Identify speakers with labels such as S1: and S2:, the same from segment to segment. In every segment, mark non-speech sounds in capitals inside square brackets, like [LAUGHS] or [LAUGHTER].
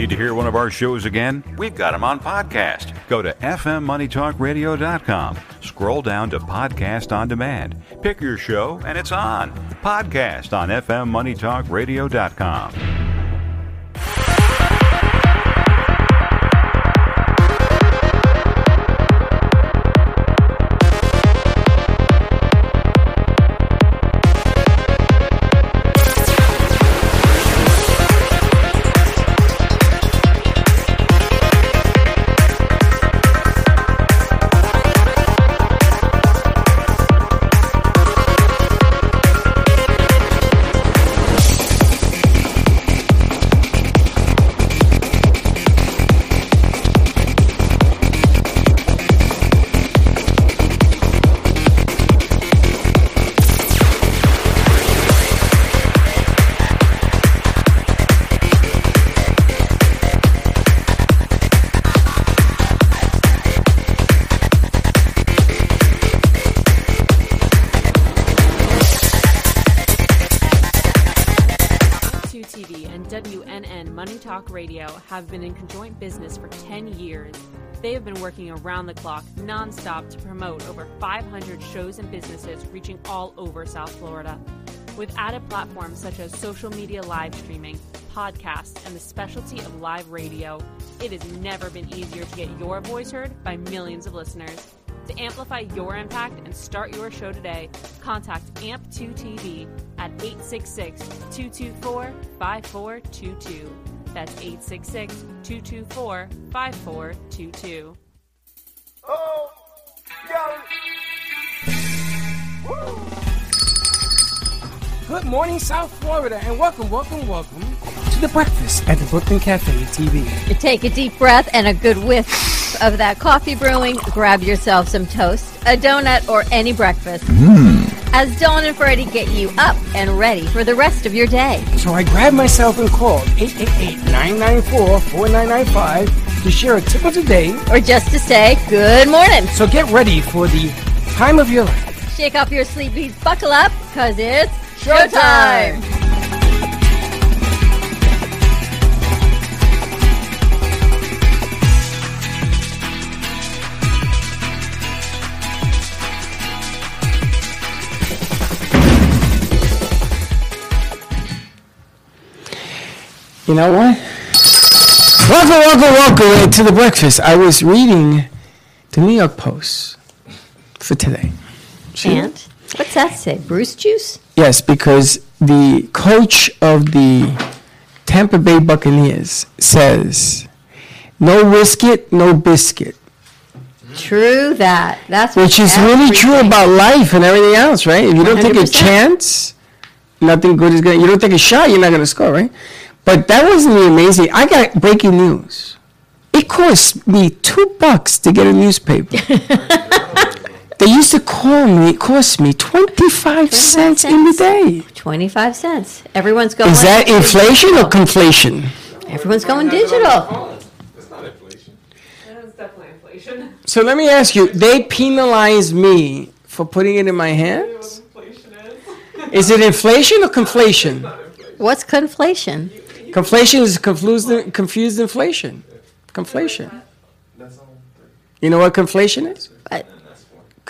S1: Need to hear one of our shows again? We've got them on podcast. Go to fmmoneytalkradio.com. Scroll down to Podcast on Demand. Pick your show, and it's on. Podcast on fmmoneytalkradio.com.
S2: have been in conjoint business for 10 years. They have been working around the clock, nonstop, to promote over 500 shows and businesses reaching all over South Florida. With added platforms such as social media live streaming, podcasts, and the specialty of live radio, it has never been easier to get your voice heard by millions of listeners. To amplify your impact and start your show today, contact AMP2TV at 866 224 5422. That's 866 224 5422. Oh,
S3: Good morning, South Florida, and welcome, welcome, welcome to the breakfast at the Brooklyn Cafe TV.
S4: take a deep breath and a good whiff of that coffee brewing. Grab yourself some toast, a donut, or any breakfast. Mm. As Dawn and Freddie get you up and ready for the rest of your day.
S3: So I grabbed myself and called 888-994-4995 to share a tip of the day.
S4: Or just to say good morning.
S3: So get ready for the time of your life.
S4: Shake off your sleepies, buckle up, because it's Showtime!
S3: You know what? Welcome, welcome, welcome to the breakfast. I was reading the New York Post for today.
S4: And what's that say? Bruce juice?
S3: Yes, because the coach of the Tampa Bay Buccaneers says, "No risk it, no biscuit."
S4: True that. That's
S3: which is really true about life and everything else, right? If you don't 100%. take a chance, nothing good is going. to You don't take a shot, you're not going to score, right? But that wasn't the amazing. I got breaking news. It cost me two bucks to get a newspaper. [LAUGHS] They used to call me, it cost me 25 cents in the day.
S4: 25 cents. Everyone's going.
S3: Is that inflation or conflation?
S4: Everyone's going digital. It's not
S2: inflation. It's definitely inflation.
S3: So let me ask you, they penalize me for putting it in my hands? Is it inflation or conflation?
S4: What's conflation?
S3: Conflation is confused, confused inflation. Conflation. You know what conflation is?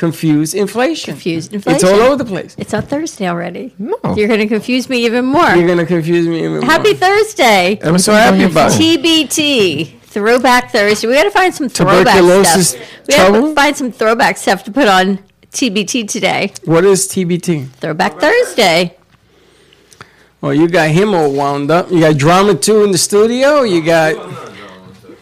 S3: confuse inflation.
S4: Confused inflation.
S3: It's all over the place.
S4: It's on Thursday already. No. You're going to confuse me even more.
S3: You're going to confuse me even
S4: more. Happy Thursday.
S3: I'm so happy about it.
S4: TBT. Throwback Thursday. We got to find some throwback stuff. We got to find some throwback stuff to put on TBT today.
S3: What is TBT?
S4: Throwback Thursday.
S3: Well, you got him all wound up. You got drama too in the studio. You got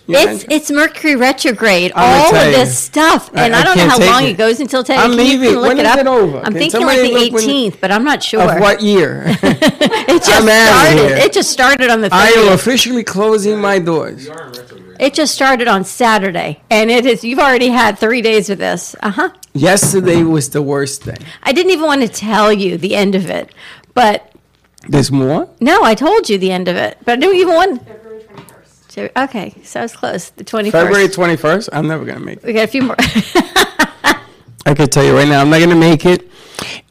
S4: it's it's Mercury retrograde, I'm all of this stuff, and I, I don't know how long it. it. goes until today.
S3: I'm leaving. Look when it is up. it over?
S4: I'm Can thinking like the 18th, but I'm not sure.
S3: Of what year? [LAUGHS]
S4: it just started. It just started on the. 30th. I
S3: am officially closing my doors.
S4: It just started on Saturday, and it is. You've already had three days of this. Uh huh.
S3: Yesterday was the worst thing.
S4: I didn't even want to tell you the end of it, but
S3: there's more.
S4: No, I told you the end of it, but I didn't even want. So, okay, so it's close. The 21st.
S3: February 21st? I'm never going to make it.
S4: We got a few more. [LAUGHS]
S3: I can tell you right now, I'm not going to make it.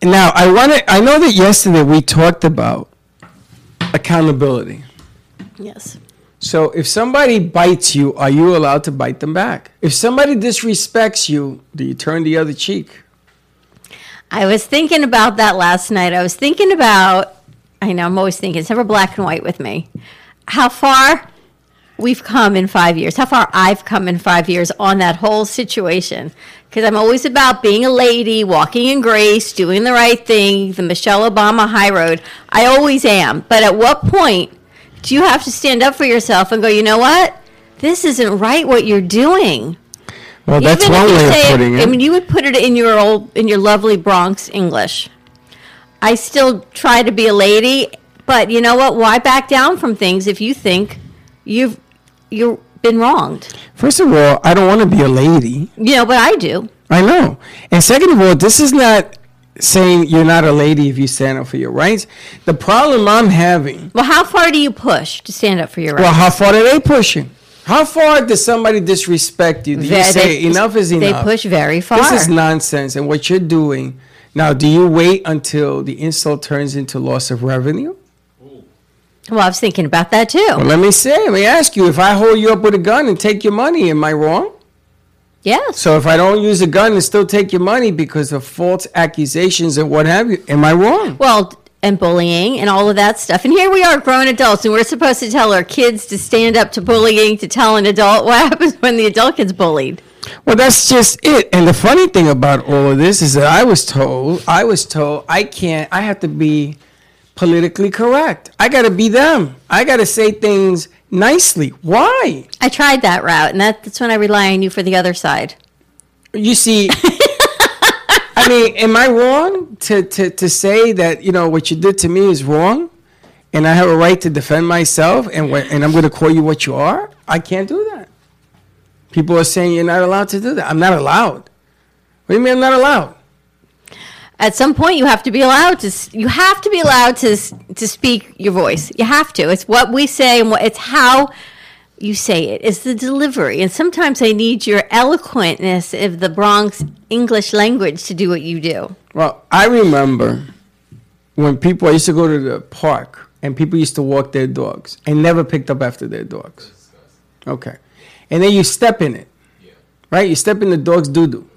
S3: Now, I want to, I know that yesterday we talked about accountability.
S4: Yes.
S3: So if somebody bites you, are you allowed to bite them back? If somebody disrespects you, do you turn the other cheek?
S4: I was thinking about that last night. I was thinking about, I know I'm always thinking, it's never black and white with me. How far we've come in five years, how far I've come in five years on that whole situation. Because I'm always about being a lady, walking in grace, doing the right thing, the Michelle Obama high road. I always am. But at what point do you have to stand up for yourself and go, you know what? This isn't right what you're doing.
S3: Well, that's
S4: Even
S3: one way of
S4: it-
S3: putting
S4: I mean, you would put it in your old, in your lovely Bronx English. I still try to be a lady, but you know what? Why back down from things if you think you've you've been wronged?
S3: First of all, I don't want to be a lady.
S4: You know, but I do.
S3: I know. And second of all, this is not saying you're not a lady if you stand up for your rights. The problem I'm having,
S4: Well, how far do you push to stand up for your rights?
S3: well, how far are they pushing? How far does somebody disrespect you? Do you
S4: Ve-
S3: say
S4: they-
S3: enough is enough?
S4: They push very far.
S3: This is nonsense. And what you're doing now, do you wait until the insult turns into loss of revenue?
S4: well, I was thinking about that too.
S3: Well, let me say, let me ask you: If I hold you up with a gun and take your money, am I wrong?
S4: yes.
S3: So if I don't use a gun and still take your money because of false accusations and what have you, am I wrong?
S4: Well, and bullying and all of that stuff. And here we are, grown adults, and we're supposed to tell our kids to stand up to bullying, to tell an adult what [LAUGHS] happens when the adult gets bullied.
S3: Well, that's just it. And the funny thing about all of this is that I was told, I was told, I can't, I have to be politically correct. I got to be them. I got to say things nicely. Why?
S4: I tried that route, and that, that's when I rely on you for the other side.
S3: You see, I mean, am I wrong to, to, to say that, you know, what you did to me is wrong? And I have a right to defend myself and, what, and I'm going to call you what you are? I can't do that. People are saying you're not allowed to do that. I'm not allowed. What do you mean I'm not allowed?
S4: At some point, you have to be allowed to. You have to be allowed to to speak your voice. You have to. It's what we say, and what, it's how you say it. It's the delivery, and sometimes I need your eloquentness of the Bronx English language to do what you do.
S3: Well, I remember when people I used to go to the park and people used to walk their dogs and never picked up after their dogs. Okay. And then you step in it. Right? You step in the dog's doo doo.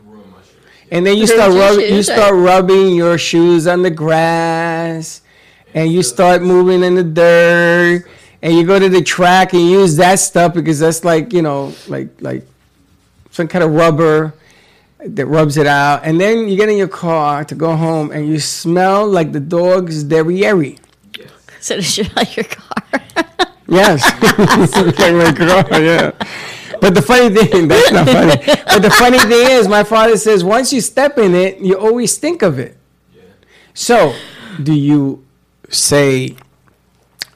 S3: And then you
S4: Ruins
S3: start
S4: your
S3: rubbing you start rubbing your shoes on the grass and you start moving in the dirt and you go to the track and use that stuff because that's like, you know, like like some kind of rubber that rubs it out, and then you get in your car to go home, and you smell like the dog's derriere.
S4: So to show out your car.
S3: Yes, [LAUGHS] [LAUGHS] like my car, yeah. But the funny thing, [LAUGHS] that's not funny. [LAUGHS] But the funny thing is, my father says once you step in it, you always think of it. So, do you say,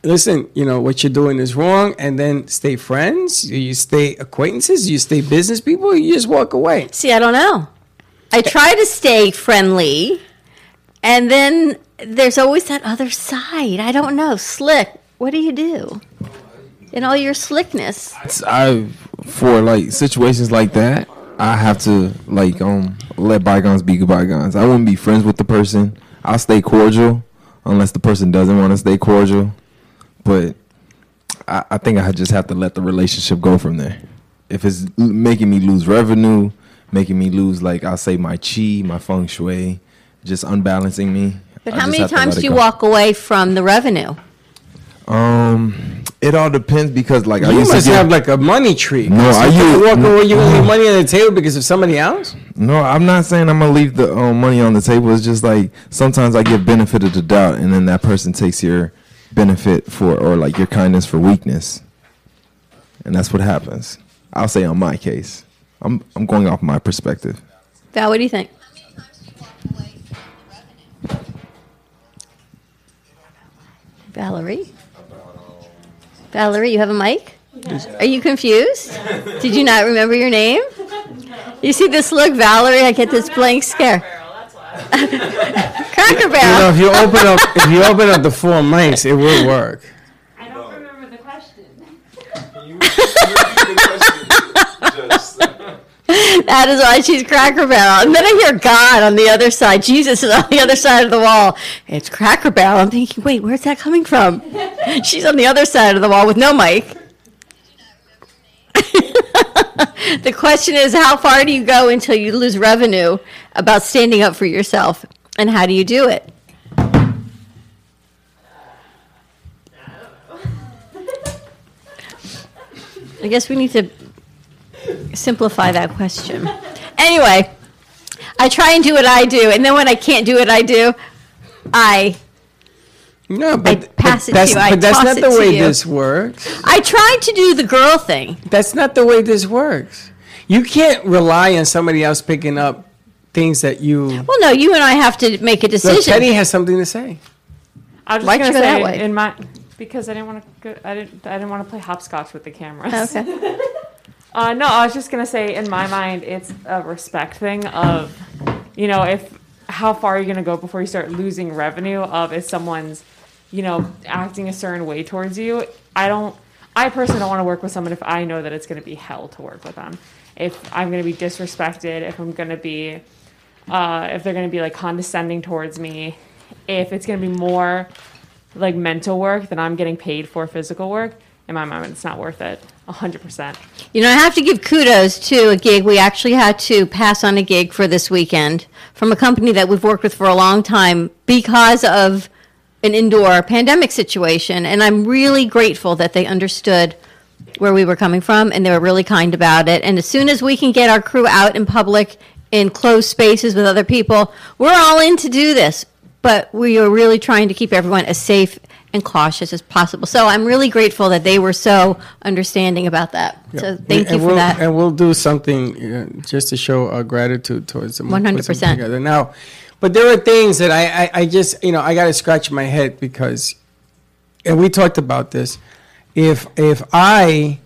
S3: listen, you know, what you're doing is wrong, and then stay friends? Do you stay acquaintances? Do you stay business people? Or you just walk away?
S4: See, I don't know. I try to stay friendly, and then there's always that other side. I don't know. Slick. What do you do? In all your slickness.
S5: I for like situations like that, I have to like um let bygones be bygones. I wouldn't be friends with the person. I'll stay cordial unless the person doesn't want to stay cordial. But I, I think I just have to let the relationship go from there. If it's making me lose revenue, making me lose like I'll say my chi, my feng shui, just unbalancing me.
S4: But
S5: I
S4: how many
S5: have to let
S4: times do you
S5: go.
S4: walk away from the revenue?
S5: Um, it all depends because like I
S3: You
S5: used
S3: must
S5: to get,
S3: have like a money tree.
S5: No,
S3: so
S5: I
S3: you
S5: use-
S3: walk away. You gonna leave money on the table because of somebody else.
S5: No, I'm not saying I'm gonna leave the um, money on the table. It's just like sometimes I give benefit of the doubt, and then that person takes your benefit for or like your kindness for weakness, and that's what happens. I'll say on my case, I'm I'm going off my perspective.
S4: Val, what do you think? Valerie? Valerie, you have a mic? Are you confused? Did you not remember your name? You see this look, Valerie? I get this blank stare. [LAUGHS] Cracker Barrel.
S3: You know, if you open up, if you open up the four mics, it will work.
S2: I don't remember the question. [LAUGHS]
S4: That is why she's Cracker Barrel. And then I hear God on the other side. Jesus is on the other side of the wall. It's Cracker Barrel. I'm thinking, wait, where's that coming from? [LAUGHS] She's on the other side of the wall with no mic. [LAUGHS] the question is, how far do you go until you lose revenue about standing up for yourself? And how do you do it? I guess we need to simplify that question. Anyway, I try and do what I do, and then when I can't do what I do, I
S3: No, but,
S4: pass
S3: but
S4: it to
S3: that's,
S4: you, I
S3: but that's
S4: toss
S3: not the way this works.
S4: I try to do the girl thing.
S3: That's not the way this works. You can't rely on somebody else picking up things that you.
S4: Well, no, you and I have to make a
S3: Look,
S4: decision.
S3: Teddy has something to say.
S2: I was just
S4: Why'd
S2: gonna
S4: you go that
S2: say
S4: way?
S2: in my because I didn't want to go. I didn't. I didn't want to play hopscotch with the cameras.
S4: okay. [LAUGHS]
S2: Uh, no, I was just gonna say, in my mind, it's a respect thing of, you know, if how far are you gonna go before you start losing revenue of if someone's, you know, acting a certain way towards you. I don't. I personally don't want to work with someone if I know that it's gonna be hell to work with them. If I'm gonna be disrespected, if I'm gonna be, uh, if they're gonna be like condescending towards me, if it's gonna be more like mental work than I'm getting paid for physical work. In my mind, it's not worth it. Hundred percent.
S4: You know, I have to give kudos to a gig. We actually had to pass on a gig for this weekend from a company that we've worked with for a long time because of an indoor pandemic situation. And I'm really grateful that they understood where we were coming from and they were really kind about it. And as soon as we can get our crew out in public in closed spaces with other people, we're all in to do this. But we are really trying to keep everyone as safe and cautious as possible. So I'm really grateful that they were so understanding about that. So thank you
S3: and
S4: for
S3: we'll,
S4: that.
S3: And we'll do something uh, just to show our gratitude towards them.
S4: 100%.
S3: together. Now, but there are things that I, I, I just, you know, I got to scratch my head because, and we talked about this. If if I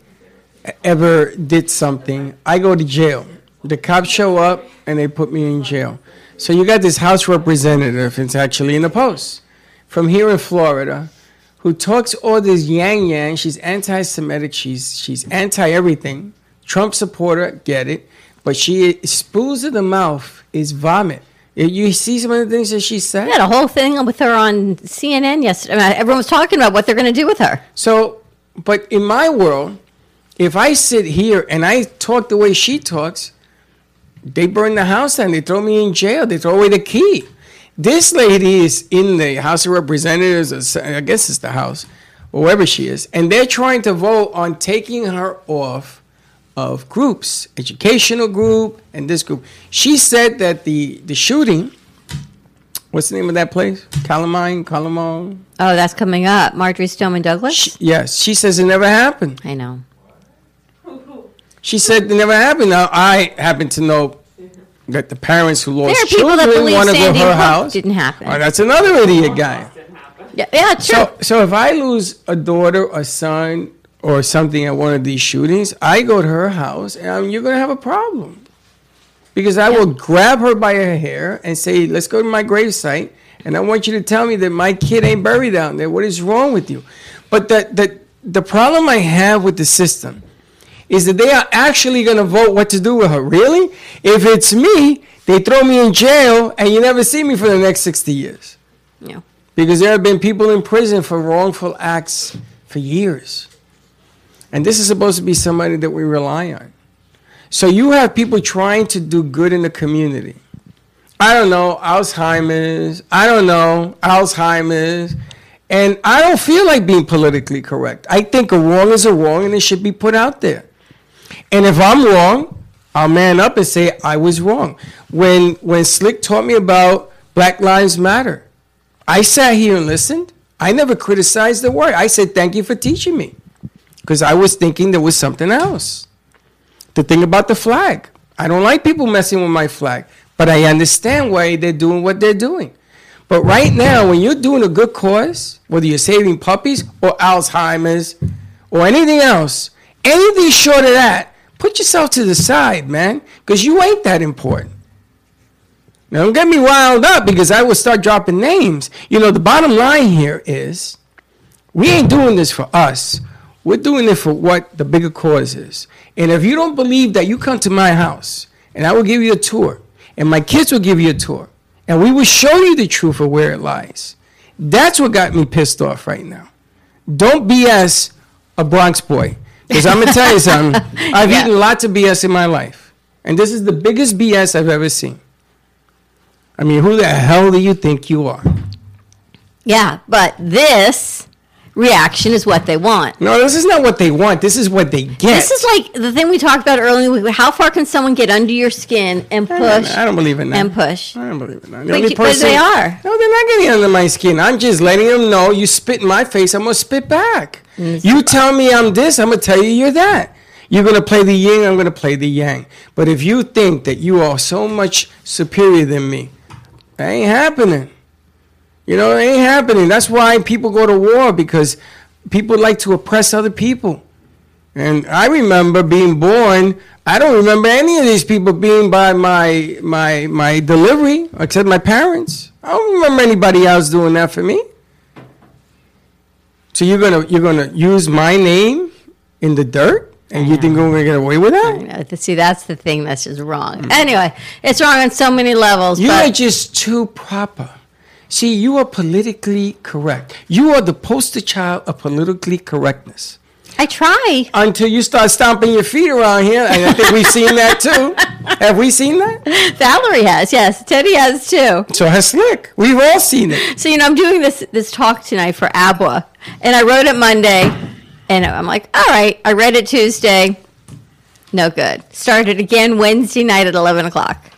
S3: ever did something, I go to jail. The cops show up and they put me in jail. So you got this House representative, it's actually in the Post, from here in Florida, who talks all this yang yang. She's anti-Semitic. She's she's anti everything. Trump supporter, get it, but she spews in the mouth is vomit. You- see some of the things that she said.
S4: We had a whole thing with her on CNN yesterday. I mean, everyone was talking about what they're going to do with her.
S3: So, but in my world, if I sit here and I talk the way she talks, they burn the house down. They throw me in jail. They throw away the key. This lady is in the House of Representatives, I guess it's the House, or wherever she is, and they're trying to vote on taking her off of groups, educational group and this group. She said that the the shooting, what's the name of that place? Calamine, Calamone.
S4: Oh, that's coming up. Marjory Stoneman Douglas?
S3: She, yes, she says it never happened.
S4: I know.
S3: She said it never happened. Now I happen to know that the parents who lost
S4: There are people
S3: children
S4: that believe
S3: want to go
S4: Sandy
S3: her
S4: Hook
S3: house.
S4: didn't happen.
S3: Oh, that's another idiot guy.
S4: Yeah, yeah true.
S3: So, so if I lose a daughter, a son, or something at one of these shootings, I go to her house, and um, you're gonna have a problem because I will grab her by her hair and say, "Let's go to my gravesite," and I want you to tell me that my kid ain't buried down there. What is wrong with you? But the the the problem I have with the system is that they are actually going to vote what to do with her. Really? If it's me, they throw me in jail and you never see me for the next 60 years.
S4: Yeah.
S3: Because there have been people in prison for wrongful acts for years. And this is supposed to be somebody that we rely on. So you have people trying to do good in the community. I don't know, Alzheimer's, I don't know, Alzheimer's. And I don't feel like being politically correct. I think a wrong is a wrong and it should be put out there. And if I'm wrong, I'll man up and say I was wrong. When when Slick taught me about Black Lives Matter, I sat here and listened. I never criticized the word. I said thank you for teaching me. Because I was thinking there was something else. The thing about the flag. I don't like people messing with my flag, but I understand why they're doing what they're doing. But right now, when you're doing a good cause, whether you're saving puppies or Alzheimer's or anything else, anything short of that, put yourself to the side, man, because you ain't that important. Now, don't get me riled up because I will start dropping names. You know, the bottom line here is we ain't doing this for us. We're doing it for what the bigger cause is. And if you don't believe that, you come to my house and I will give you a tour, and my kids will give you a tour, and we will show you the truth of where it lies. That's what got me pissed off right now. Don't BS a Bronx boy Because I'm gonna tell you something. [LAUGHS] I've
S4: Yeah.
S3: eaten lots of BS in my life, and this is the biggest BS I've ever seen. I mean, who the hell do you think you are?
S4: Yeah, but this reaction is what they want.
S3: No, this is not what they want. This is what they get.
S4: This is like the thing we talked about earlier. How far can someone get under your skin and
S3: I don't,
S4: push
S3: I don't believe in that.
S4: and push?
S3: I don't believe in that. The
S4: But
S3: only
S4: you- but they are.
S3: No, they're not getting under my skin. I'm just letting them know you spit in my face, I'm gonna spit back. Mm-hmm. You tell me I'm this, I'm gonna tell you you're that. You're gonna play the yin, I'm gonna play the yang. But if you think that you are so much superior than me, that ain't happening. You know, it ain't happening. That's why people go to war because people like to oppress other people. And I remember being born. I don't remember any of these people being by my my my delivery, except my parents. I don't remember anybody else doing that for me. So you're gonna you're gonna use my name in the dirt, and you think mm. we're gonna get away with that?
S4: See, that's the thing that's just wrong. Mm. Anyway, it's wrong on so many levels.
S3: You are just too proper. See, you are politically correct. You are the poster child of politically correctness.
S4: I try.
S3: Until you start stomping your feet around here, and I think we've seen that too. Have we seen that?
S4: Valerie has, yes. Teddy has too.
S3: So has Slick. We've all seen it.
S4: So you know, I'm doing this this talk tonight for ABWA, and I wrote it Monday, and I'm like, all right. I read it Tuesday, no good. Started again Wednesday night at 11 o'clock.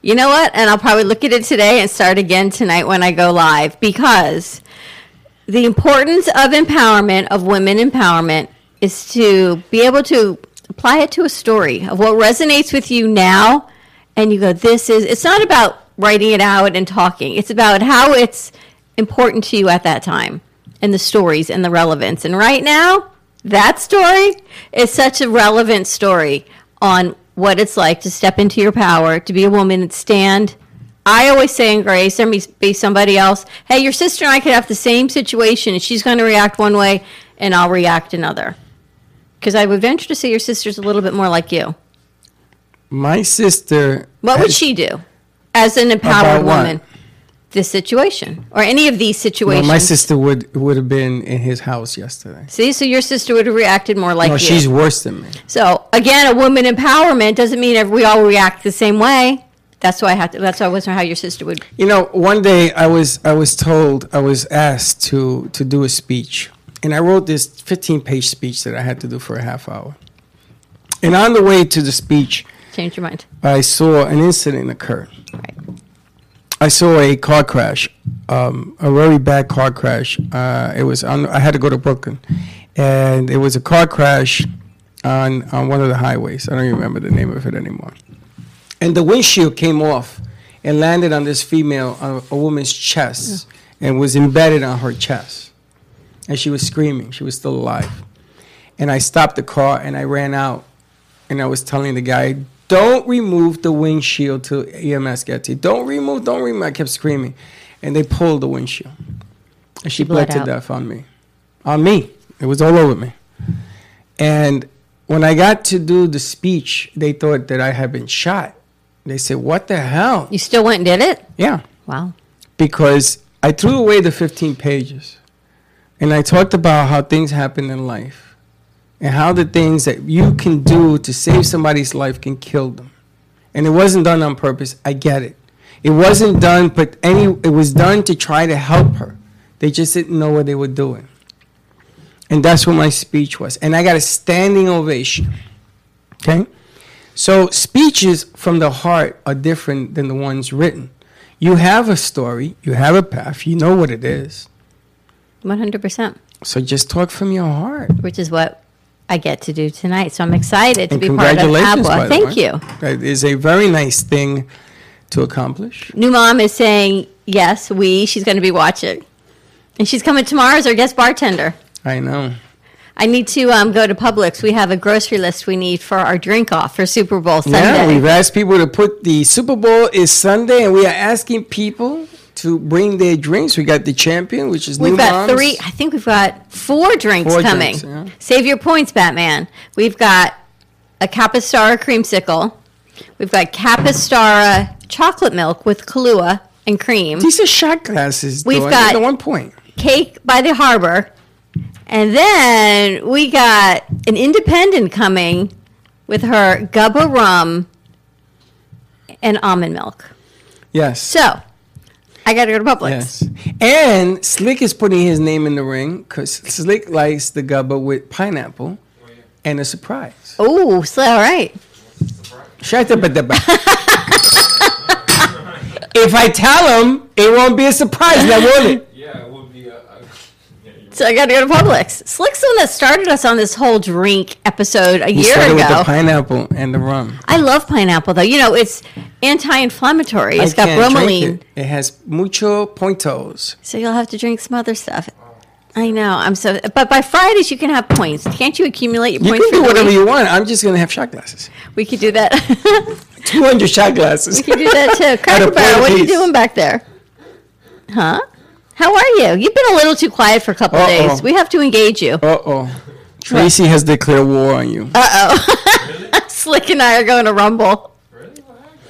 S4: You know what? And I'll probably look at it today and start again tonight when I go live because the importance of empowerment of women empowerment is to be able to apply it to a story of what resonates with you now and you go this is it's not about writing it out and talking it's about how it's important to you at that time and the stories and the relevance and right now that story is such a relevant story on what it's like to step into your power to be a woman and stand I always say in grace, there may be somebody else. Hey, your sister and I could have the same situation, and she's going to react one way, and I'll react another. Because I would venture to say your sister's a little bit more like you.
S3: My sister.
S4: What would she do as an empowered
S3: woman? what?
S4: This situation, or any of these situations.
S3: my sister would would have been in his house yesterday.
S4: See, so your sister would have reacted more like
S3: no,
S4: you.
S3: she's worse than me.
S4: So again, a woman empowerment doesn't mean we all react the same way. That's why I had to. That's why I wasn't how your sister would.
S3: You know, one day I was I was told I was asked to to do a speech, and I wrote this 15 page speech that I had to do for a half hour. And on the way to the speech,
S4: Change your mind.
S3: I saw an incident occur.
S4: Right.
S3: I saw a car crash, um, a very bad car crash. Uh, it was on. I had to go to Brooklyn, and it was a car crash on on one of the highways. I don't even remember the name of it anymore. And the windshield came off and landed on this female, a woman's chest, and was embedded on her chest. And she was screaming. She was still alive. And I stopped the car and I ran out, and I was telling the guy, "Don't remove the windshield till EMS gets here. Don't remove. Don't remove." I kept screaming, and they pulled the windshield, and she bled
S4: bled
S3: to
S4: out.
S3: death on me, on me. It was all over me. And when I got to do the speech, they thought that I had been shot. They said, "What the hell?"
S4: You still went and did it?
S3: Yeah,
S4: Wow.
S3: because I threw away the 15 pages, and I talked about how things happen in life, and how the things that you can do to save somebody's life can kill them. And it wasn't done on purpose. I get it. It wasn't done, but any it was done to try to help her. They just didn't know what they were doing. And that's what my speech was. And I got a standing ovation. Okay? So speeches from the heart are different than the ones written. You have a story, you have a path, you know what it is.
S4: 100%.
S3: So just talk from your heart.
S4: which is what I get to do tonight. So I'm excited to
S3: And
S4: be part of ABWA. Thank you.
S3: That is a very nice thing to accomplish.
S4: New mom is saying yes. We. She's going to be watching, and she's coming tomorrow as our guest bartender.
S3: I know.
S4: I need to um, go to Publix. We have a grocery list we need for our drink off for Super Bowl Sunday.
S3: Yeah, we've asked people to put the Super Bowl is Sunday, and we are asking people to bring their drinks. We got the champion, which is
S4: We've
S3: New
S4: got
S3: Moms.
S4: three. I think we've got four drinks
S3: Four
S4: coming.
S3: drinks, yeah.
S4: Save your points, Batman. We've got a Capistara creamsicle. We've got Capistara chocolate milk with Kahlua and cream.
S3: These are shot glasses.
S4: We've
S3: though,
S4: got-
S3: at one point.
S4: Cake by the Harbor, And then we got an independent coming with her Gubba rum and almond milk.
S3: Yes.
S4: So, I got to go to Publix.
S3: Yes. And Slick is putting his name in the ring because Slick likes the gubba with pineapple and a surprise.
S4: Oh, so all right.
S3: Shut up at the back. If I tell him, it won't be a surprise, now will it?
S5: Would be. A,
S4: So I got to go to Publix. Slick's the one that started us on this whole drink episode a
S3: He
S4: year
S3: started with the pineapple and the rum.
S4: I love pineapple though. You know, it's anti-inflammatory. It's
S3: I
S4: got bromelain.
S3: It. it has mucho pointos.
S4: So you'll have to drink some other stuff. I know. I'm so. But by Fridays you can have points. Can't you accumulate your
S3: You
S4: points
S3: can do whatever
S4: week?
S3: you want. I'm just gonna have shot glasses.
S4: We could do that. [LAUGHS]
S3: 200 shot glasses.
S4: we could do that too. [LAUGHS] Cracker Barrel, what are you doing back there? Huh? How are you? You've been a little too quiet for a couple days. We have to engage you.
S3: Uh oh. Tracy has declared war on you. Uh oh. [LAUGHS]
S4: Slick and I are going to rumble.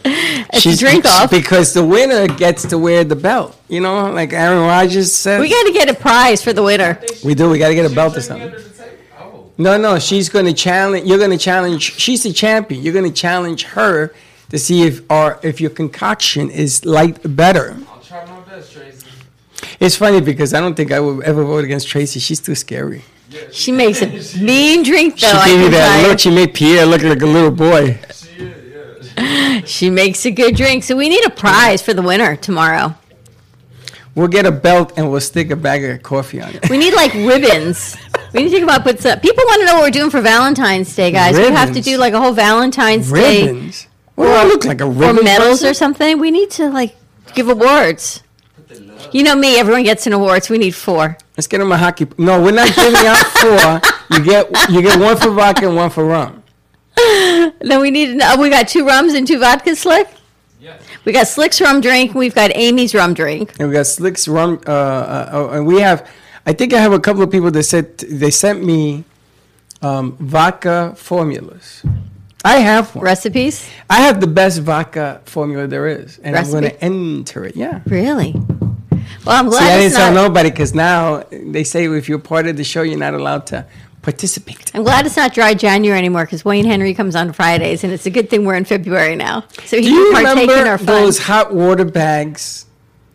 S4: It's a drink [LAUGHS] off.
S3: because the winner gets to wear the belt. You know, like Aaron Rodgers said.
S4: We got to get a prize for the winner.
S3: We do. We got to get a belt or something. No, no. She's going to challenge. You're going to challenge. She's the champion. You're going to challenge her to see if our if your concoction is light better.
S5: I'll try my best, Tracy.
S3: It's funny because I don't think I would ever vote against Tracy. She's too scary.
S4: She makes a [LAUGHS] mean drink, though.
S3: She
S4: I
S3: gave you
S4: can
S3: that
S4: tell
S3: look. She made Pierre look like a little boy. [LAUGHS]
S4: She makes a good drink. So we need a prize for the winner tomorrow.
S3: We'll get a belt and we'll stick a bag of coffee on it.
S4: We need like [LAUGHS] ribbons. We need to think about put some. People want to know what we're doing for Valentine's Day, guys. We have to
S3: Ribbons?
S4: do like a whole Valentine's Day
S3: Ribbons. Well, I look like a
S4: or
S3: ribbon.
S4: medals
S3: person?
S4: or something. We need to like give awards. You know me. Everyone gets an award. So we need four.
S3: Let's get him a hockey. No, we're not giving out four. You get you get one for vodka and one for rum.
S4: Then we need. Oh, we got two rums and two vodka slick.
S5: Yes.
S4: We got Slick's rum drink. We've got Amy's rum drink.
S3: And we got Slick's rum. Uh, uh, uh, and we have. I think I have a couple of people that said they sent me um, vodka formulas. I have one.
S4: Recipes?
S3: I have the best vodka formula there is, and I'm going to enter it. Yeah.
S4: Really? Well, I'm glad
S3: See, I
S4: it's
S3: didn't tell nobody because now they say if you're part of the show, you're not allowed to participate.
S4: I'm glad it's not dry January anymore because Wayne Henry comes on Fridays, and it's a good thing we're in February now, so he
S3: Do you
S4: can partake in
S3: remember
S4: our fun.
S3: those hot water bags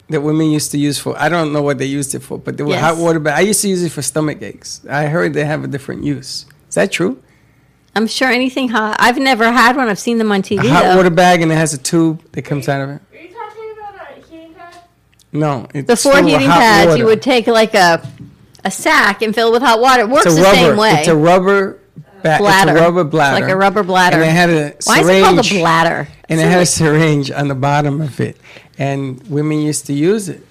S3: that women used to use for? I don't know what they used it for, but they were
S4: Yes.
S3: hot water bags. I used to use it for stomach aches. I heard they have a different use. Is that true?
S4: I'm sure anything hot. I've never had one. I've seen them on TV.
S3: A hot
S4: though.
S3: water bag and it has a tube that comes out of it.
S6: Are you talking about a heating pad?
S3: No, it's
S4: The four
S3: filled with
S4: heating pads,
S3: water.
S4: you would take like a a sack and fill it with hot water. It works the
S3: rubber.
S4: same way.
S3: It's a rubber ba-
S4: Bladder.
S3: It's a rubber bladder.
S4: Like a rubber bladder.
S3: And it had a
S4: Why is
S3: syringe.
S4: it called a bladder?
S3: And it had a syringe on the bottom of it, and women used to use it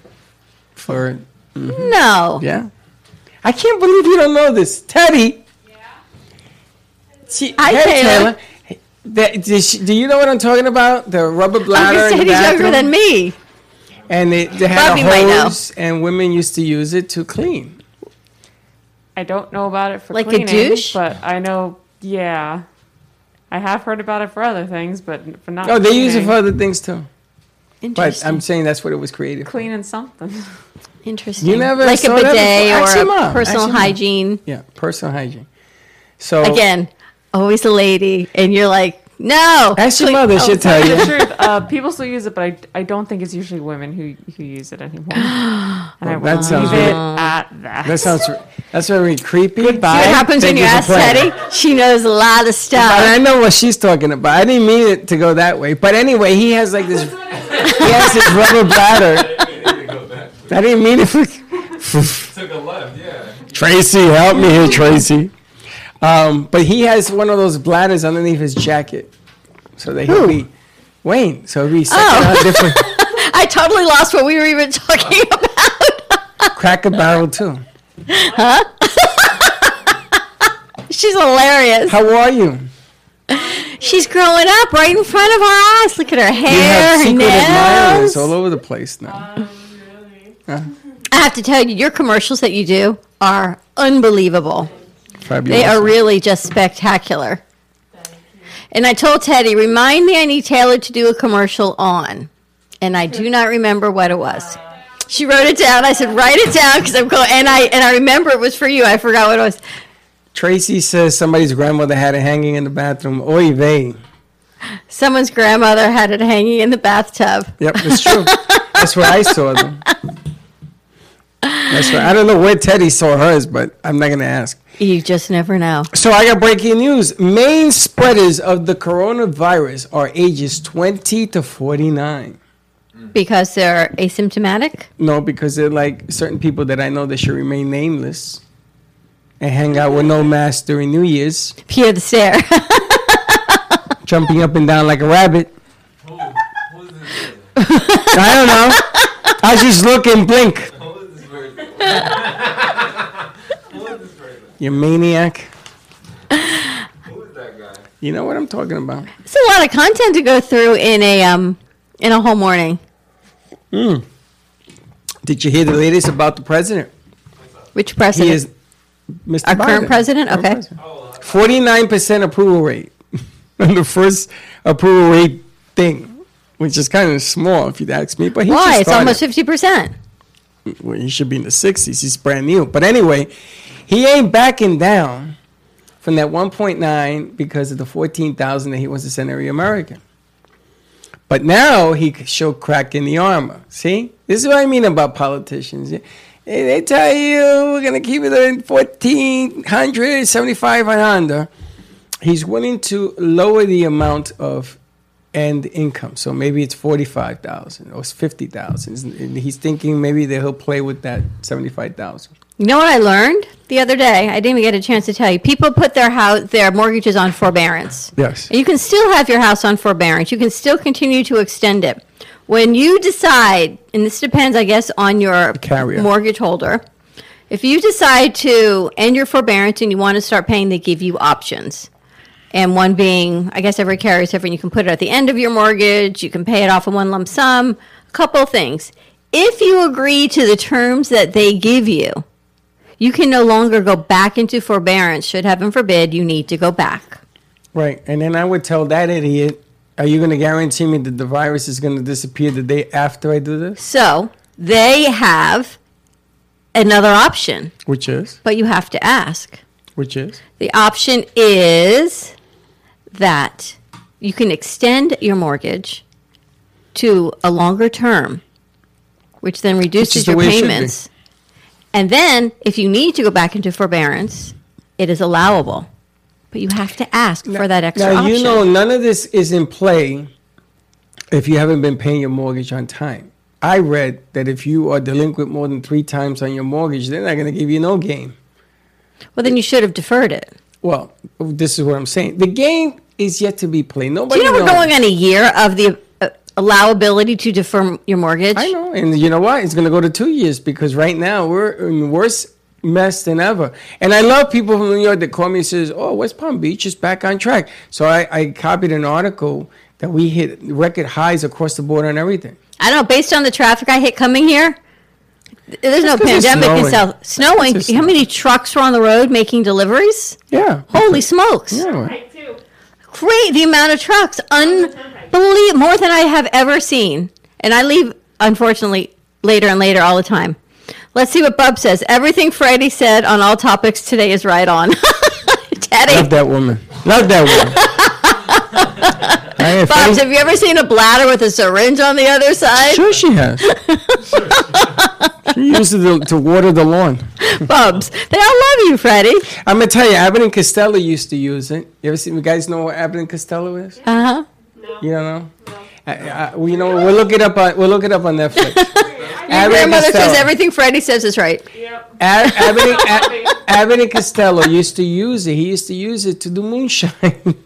S3: for mm-hmm.
S4: No.
S3: yeah. I can't believe you don't know this, Teddy. See,
S4: Hi,
S3: hey,
S4: Taylor.
S3: Hey, that- she- do you know what I'm talking about? The rubber bladder.
S4: I
S3: bladder
S4: was
S3: in
S4: saying he's younger than me.
S3: And they, they had
S4: Bobby
S3: a
S4: know.
S3: hose, and women used to use it to clean.
S2: I don't know about it for
S4: Like a
S2: cleaning,
S4: douche?
S2: but I know, yeah, I have heard about it for other things, but for not.
S3: Oh, they use it
S2: cleaning.
S3: for other things too. But
S4: Interesting.
S3: I'm saying that's what it was created for.
S2: cleaning something.
S4: Interesting.
S3: You never
S4: like a
S3: saw that
S4: bidet
S3: before? Ask
S4: or
S3: your
S4: a
S3: mom.
S4: personal
S3: Ask your mom.
S4: hygiene.
S3: Yeah, personal hygiene. So
S4: Again, always a lady, and you're like, no.
S3: ask your mother;
S4: oh,
S3: she'll tell
S2: the
S3: you.
S2: truth, uh, people still use it, but I, I don't think it's usually women who who use it anymore. [GASPS] and I
S3: Well,
S2: will
S3: that
S2: leave
S3: sounds
S2: it
S3: really-
S2: at that.
S3: That sounds that's very creepy.
S4: See what happens
S3: Thank
S4: when you
S3: for
S4: ask
S3: playing.
S4: Teddy? She knows a lot of
S3: But
S4: stuff.
S3: I know what she's talking about. I didn't mean it to go that way. But anyway, he has like this. he has this rubber bladder. [LAUGHS] I didn't mean it for. [LAUGHS]
S5: Took a left, yeah.
S3: Tracy, help me here, Tracy. Um, but he has one of those bladders underneath his jacket, so that he'll
S4: Who?
S3: be Wayne. So he'll be sucking
S4: Oh.
S3: out different [LAUGHS]
S4: I totally lost what we were even talking [LAUGHS] about.
S3: Cracker Barrel too. Huh? [LAUGHS]
S4: She's hilarious.
S3: How are you?
S4: She's growing up right in front of our eyes. Look at her
S3: You
S4: hair,
S3: have
S4: her
S3: secret admirers
S4: nails.
S3: all over the place now.
S4: I have to tell you, your commercials that you do are unbelievable.
S3: Fabulous.
S4: They are really just spectacular. And I told Teddy, remind me I need Taylor to do a commercial on. And I do not remember what it was. She wrote it down. I said, write it down because I'm going. And I and I remember it was for you. I forgot what it was.
S3: Tracy says somebody's grandmother had it hanging in the bathroom. Oy vey.
S4: Someone's grandmother had it hanging in the bathtub.
S3: Yep, it's true. That's where I saw them. [LAUGHS] That's right. I don't know where Teddy saw hers, but I'm not gonna ask.
S4: You just never know.
S3: So I got breaking news. Main spreaders of the coronavirus are ages 20 to 49.
S4: Because they're asymptomatic?
S3: No, because they're like certain people that I know that should remain nameless and hang out with no mask during New Year's,
S4: Pierre the Stare. [LAUGHS]
S3: jumping up and down like a rabbit. I don't know. I just look and blink. You maniac. You know what I'm talking about.
S4: It's a lot of content to go through in a um in a whole morning.
S3: Did you hear the latest about the president?
S4: Which president?
S3: He is Mr.
S4: Our current president?
S3: Current
S4: Okay.
S3: president. Forty-nine percent approval rate [LAUGHS] on the first approval rate thing, which is kind of small if you'd ask me. But he
S4: Why?
S3: just
S4: It's almost fifty percent.
S3: Well, he should be in the 60s. He's brand new. But anyway, he ain't backing down from that 1.9 because of the 14,000 that he wants to send every American. But now he could show crack in the armor. See? This is what I mean about politicians. They- tell you we're going to keep it at 1,400, 75 and under. He's willing to lower the amount of end income. So maybe it's 45,000 or it's 50,000. And he's thinking maybe that he'll play with that 75,000.
S4: You know what I learned the other day? I didn't even get a chance to tell you. People put their house, their mortgages on forbearance.
S3: Yes.
S4: And you can still have your house on forbearance. You can still continue to extend it. When you decide, and this depends, I guess, on your
S3: carrier.
S4: mortgage holder, if you decide to end your forbearance and you want to start paying, they give you options. And one being, I guess every carrier is different. You can put it at the end of your mortgage, you can pay it off in one lump sum, a couple of things. If you agree to the terms that they give you, you can no longer go back into forbearance. Should heaven forbid you need to go back.
S3: Right. And then I would tell that idiot, are you going to guarantee me that the virus is going to disappear the day after I do this?
S4: So they have another option,
S3: Which is?
S4: but you have to ask.
S3: Which is?
S4: The option is that you can extend your mortgage to a longer term, which then reduces
S3: the
S4: your payments. And then, if you need to go back into forbearance, it is allowable. But you have to ask for that extra
S3: now,
S4: option.
S3: you know, none of this is in play if you haven't been paying your mortgage on time. I read that if you are delinquent more than three times on your mortgage, they're not going to give you no game.
S4: well, then you should have deferred it.
S3: Well, this is what I'm saying. The game is yet to be played. Nobody.
S4: Do you know we're going on a year of the uh, allowability to defer your mortgage?
S3: I know, and you know what? It's going to go to two years because right now we're in worse mess than ever. And I love people from New York that call me and says, "Oh, West Palm Beach is back on track." So I, I copied an article that we hit record highs across the board on everything.
S4: I don't know. Based on the traffic I hit coming here, there's no
S3: 'cause it's
S4: pandemic in. South. Snowing.
S3: It's
S4: How many trucks were on the road making deliveries?
S3: Yeah.
S4: Holy smokes!
S3: Yeah.
S6: Right, too.
S4: Great, the amount of trucks, unbelievable, more than I have ever seen. And I leave, unfortunately, later and later all the time. Let's see what Bub says. Everything Friday said on all topics today is right on. [LAUGHS] Teddy,
S3: Love that woman. Love that woman. I ain't
S4: Bubs,
S3: afraid-
S4: have you ever seen a bladder with a syringe on the other side?
S3: Sure, she has. [LAUGHS] she uses it to, to water the lawn.
S4: Bubs, they all love you, Freddie.
S3: I'm gonna tell you, Abbott and Costello used to use it. You ever seen? You guys know what Abbott and Costello is?
S4: Uh huh.
S3: You don't know? I, I, well, you know, we'll look it up on we'll look it up on Netflix. [LAUGHS]
S4: Your
S3: Abbott and
S4: grandmother says
S3: Costello.
S4: everything Freddie says is right.
S6: Yep.
S3: Ab- Abbott, and, Ab- Abbott and Costello used to use it. He used to use it to do moonshine. [LAUGHS]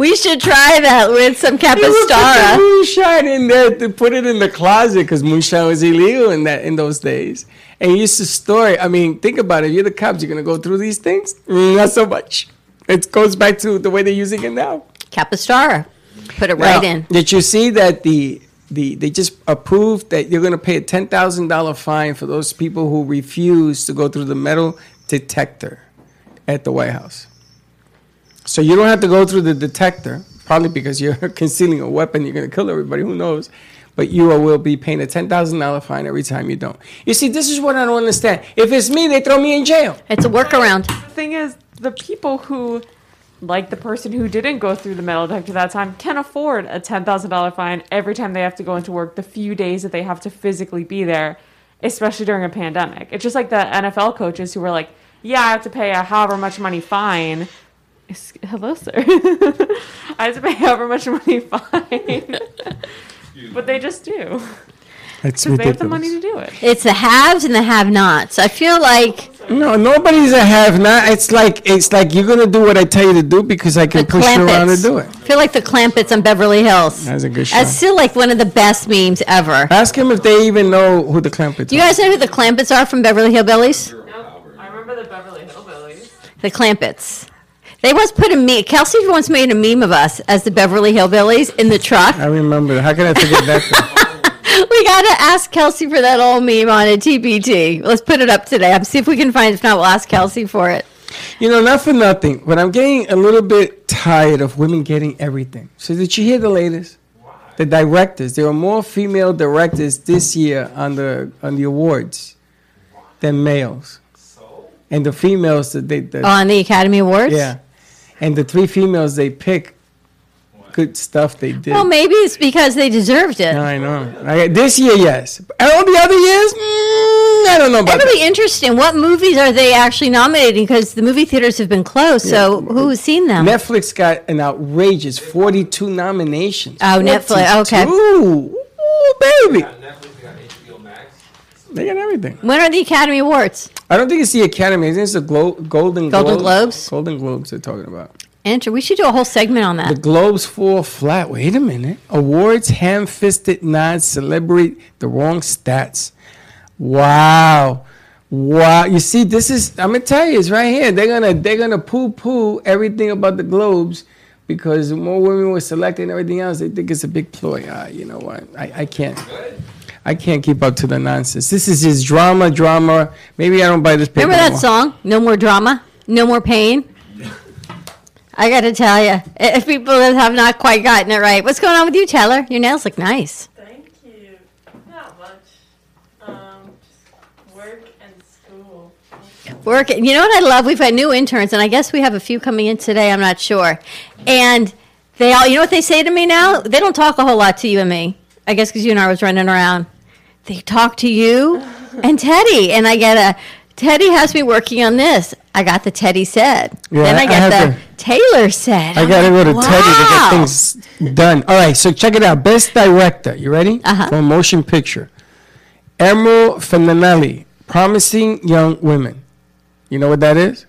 S4: We should try that with some
S3: He would put the
S4: Capistara.
S3: moonshine in there to put it in the closet because moonshine was illegal in that in those days. And he used to store it. I mean, think about it. You're the cops. You're gonna go through these things? Mm, not so much. It goes back to the way they're using it now.
S4: Capistara. Put it right in.
S3: Did you see that the the they just approved that you're going to pay a ten thousand dollar fine for those people who refuse to go through the metal detector at the White House. So you don't have to go through the detector, probably because you're [LAUGHS] concealing a weapon. You're going to kill everybody. Who knows? but you will be paying a ten thousand dollar fine every time you don't. You see, this is what I don't understand. If it's me, they throw me in jail.
S4: It's a workaround.
S2: The thing is, the people who, like the person who didn't go through the metal detector that time, can afford a ten thousand dollar fine every time they have to go into work. The few days that they have to physically be there, especially during a pandemic. It's just like the NFL coaches who were like, "Yeah, I have to pay a however much money fine." Ex- Hello, sir. [LAUGHS] I have to pay however much money [LAUGHS] fine, but they just do
S3: It's
S2: because they have the money to do it.
S4: It's the haves and the have-nots. I feel like oh,
S3: No, nobody's a have not. It's like it's like you're gonna do what I tell you to do because I
S4: the
S3: can push you around to do it.
S4: I feel like the Clampetts on Beverly Hills.
S3: That's a good show.
S4: That's still like one of the best memes ever.
S3: Ask him if they even know who the Clampetts
S4: Do you guys know who the Clampetts are from Beverly Hillbillies?
S2: I remember the Beverly Hillbillies.
S4: The Clampetts. They once put a meme. Kelsey once made a meme of us as the Beverly Hillbillies in the truck.
S3: I remember. How can I forget that? [LAUGHS]
S4: We gotta ask Kelsey for that old meme on a TBT. Let's put it up today. I'm see if we can find. it. If not, we'll ask Kelsey for it.
S3: You know, not for nothing, but I'm getting a little bit tired of women getting everything. So did you hear the latest? The directors. There were more female directors this year on the on the awards than males. And the females that they the,
S4: On the Academy Awards.
S3: yeah, and the three females they pick, good stuff they did.
S4: Well, maybe it's because they deserved it.
S3: I know. I, this year, yes. And all the other years, mm, I don't know about
S4: It'll
S3: that.
S4: be interesting. What movies are they actually nominating? Because the movie theaters have been closed. So who's seen them?
S3: Netflix got an outrageous 42 nominations.
S4: Oh, Netflix, okay.
S3: Ooh, baby. They got everything.
S4: when are the Academy Awards?
S3: I don't think it's the Academy. I think it's the Glo- Golden
S4: Golden
S3: Globes.
S4: Globes?
S3: Golden Globes they're talking about.
S4: Andrew, we should do a whole segment on that. The.
S3: Globes fall flat. Wait a minute. Awards, ham-fisted nods, celebrate the wrong stats. Wow. Wow. You see, this is I'm gonna tell you, it's right here. They're gonna they're gonna poo-poo everything about the Globes because more women were selected and everything else. They think it's a big ploy. Ah, you know what? I, I can't. I can't keep up to the nonsense. This is just drama, drama. Maybe I don't buy this paper.
S4: Remember that
S3: anymore.
S4: song? No more drama, no more pain. I got to tell you, if people have not quite gotten it right, what's going on with you, Taylor? Your nails look nice.
S6: Thank you. Not much. Um, just work and school.
S4: Work. You know what I love? We've had new interns, and I guess we have a few coming in today. I'm not sure. And they all, you know what they say to me now? They don't talk a whole lot to you and me. I guess because you and I was running around. They talk to you and Teddy, and I get a. Teddy has me working on this. I got the Teddy said.
S3: Yeah,
S4: then I
S3: I
S4: get
S3: have
S4: the
S3: to-
S4: Taylor said.
S3: I gotta go
S4: like,
S3: to Teddy to get things done. All right, so check it out. Best director. You ready?
S4: Uh-huh.
S3: For a motion picture. Emerald Fennelly, Promising Young Women. You know what that is?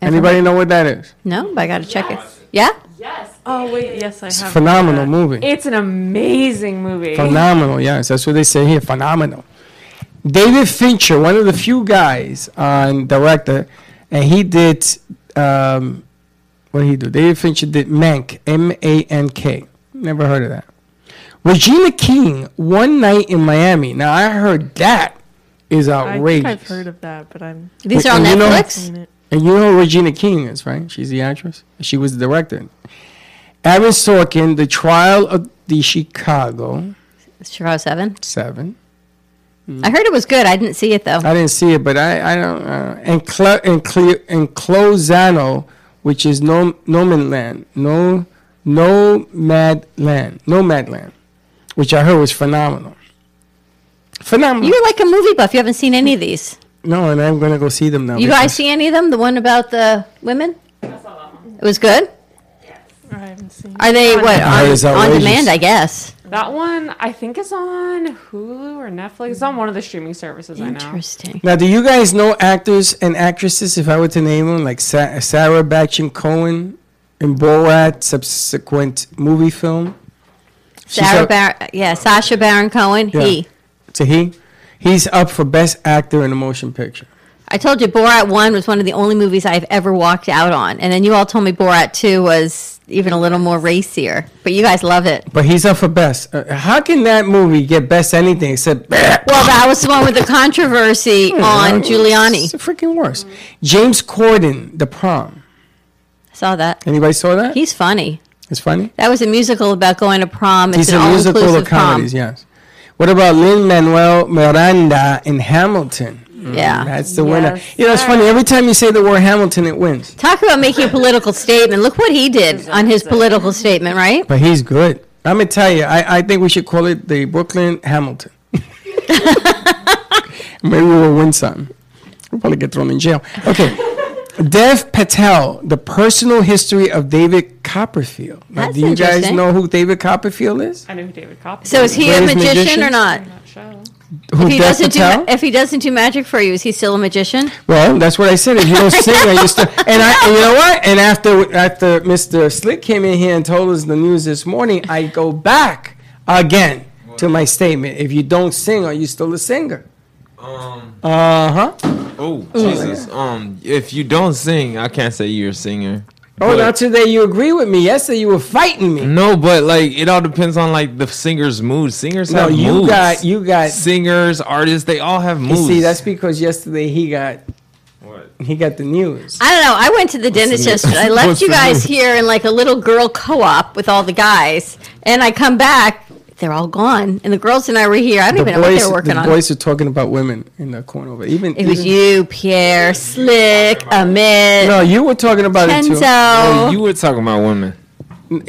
S3: Anybody know what that is?
S4: No, but I got to check it. Yeah?
S2: Yes. Oh wait, yes, I
S3: It's a
S2: have.
S3: phenomenal
S2: that.
S3: movie.
S2: It's an amazing movie.
S3: Phenomenal, yes. That's what they say here. Phenomenal. David Fincher, one of the few guys on director, and he did um, what did he do? David Fincher did Mank, M A N K. Never heard of that. Regina King, One Night in Miami. Now I heard that is
S6: I
S3: outrageous.
S6: think I've heard of that, but I'm
S4: These
S3: Wait,
S4: are on
S3: and you know-
S4: Netflix?
S6: seen it.
S3: And you know who Regina King is, right? She's the actress. She was the director. Aaron Sorkin, The Trial of the Chicago
S4: Chicago 7.
S3: Seven.
S4: I heard it was good. I didn't see it, though.
S3: I didn't see it, but I, I don't. Uh, and Cl- and Cle- and Clozano, which is no Nomad Land, no Nomad Land, Nomadland, which I heard was phenomenal. Phenomenal.
S4: You're like a movie buff. You haven't seen any of these.
S3: no, and I'm gonna go see them now.
S4: You guys see any of them? The one about the women? It was good?
S6: I seen.
S4: Are they, what,
S3: heard it's
S4: on, on
S3: outrageous.
S4: demand, I guess?
S2: That one I think is on Hulu or Netflix. It's on one of the streaming services. I know.
S4: Interesting.
S3: Now, do you guys know actors and actresses? If I were to name them, like Sa- Sarah Batchin Cohen in Borat, subsequent movie film.
S4: Sarah
S3: up-
S4: Baron, yeah, Sacha Baron Cohen.
S3: Yeah.
S4: He.
S3: To he, he's up for best actor in a motion picture.
S4: I told you Borat 1 was one of the only movies I've ever walked out on. And then you all told me Borat 2 was even a little more racier. But you guys love it.
S3: But he's up for best. Uh, how can that movie get best anything except? [LAUGHS]
S4: Well, that was the one with the controversy [LAUGHS] on Giuliani.
S3: It's the freaking worst. James Corden, The Prom.
S4: Saw that.
S3: Anybody saw that?
S4: He's funny.
S3: It's funny.
S4: That was a musical about going to prom. It's
S3: He's
S4: an
S3: a musical comedies.
S4: prom.
S3: Yes. What about Lin Manuel Miranda in Hamilton?
S4: Yeah.
S3: Mm, that's the winner. You know, it's funny. Every time you say the word Hamilton, it wins.
S4: Talk about making a political statement. Look what he did on his political statement, right?
S3: But he's good. I'm gonna tell you. I, I think we should call it the Brooklyn Hamilton. [LAUGHS] Maybe we'll win something. We'll probably get thrown in jail. Okay. Dev Patel, the personal history of David Copperfield. Now,
S4: That's
S3: do you guys know who David Copperfield is?
S2: I know who David Copperfield is.
S4: So is he a
S3: Greatest
S4: magician or not?
S2: I'm not sure.
S3: Who
S4: If he doesn't do
S3: Patel?
S4: ma- if he doesn't do magic for you, is he still a magician?
S3: Well, that's what I said. If you don't [LAUGHS] sing, I used to. And I, and you know what? And after after Mr. Slick came in here and told us the news this morning, I go back again to my statement. If you don't sing, are you still a singer?
S5: Um,
S3: Uh huh.
S5: oh Jesus. Um, if you don't sing, I can't say you're a singer.
S3: Oh,
S5: But-
S3: now today you agree with me. Yesterday you were fighting me.
S5: No, but like it all depends on like the singer's mood. Singers
S3: No,
S5: have
S3: you
S5: moods.
S3: got you got.
S5: singers, artists, they all have
S3: You
S5: moods.
S3: see, that's because yesterday he got
S5: what?
S3: he got the news.
S4: I don't know. I went to the dentist
S5: the-
S4: yesterday. I left
S5: what's
S4: you guys here in like a little girl co-op with all the guys, and I come back, they're all gone, and the girls and I were here. I don't
S3: The
S4: even know what they
S3: boys,
S4: were working
S3: the
S4: on.
S3: boys are talking about women in the corner. But even
S4: it was
S3: even-
S4: you, Pierre, Slick, Amit,
S3: No, you were talking about it too.
S5: Oh, you were talking about women.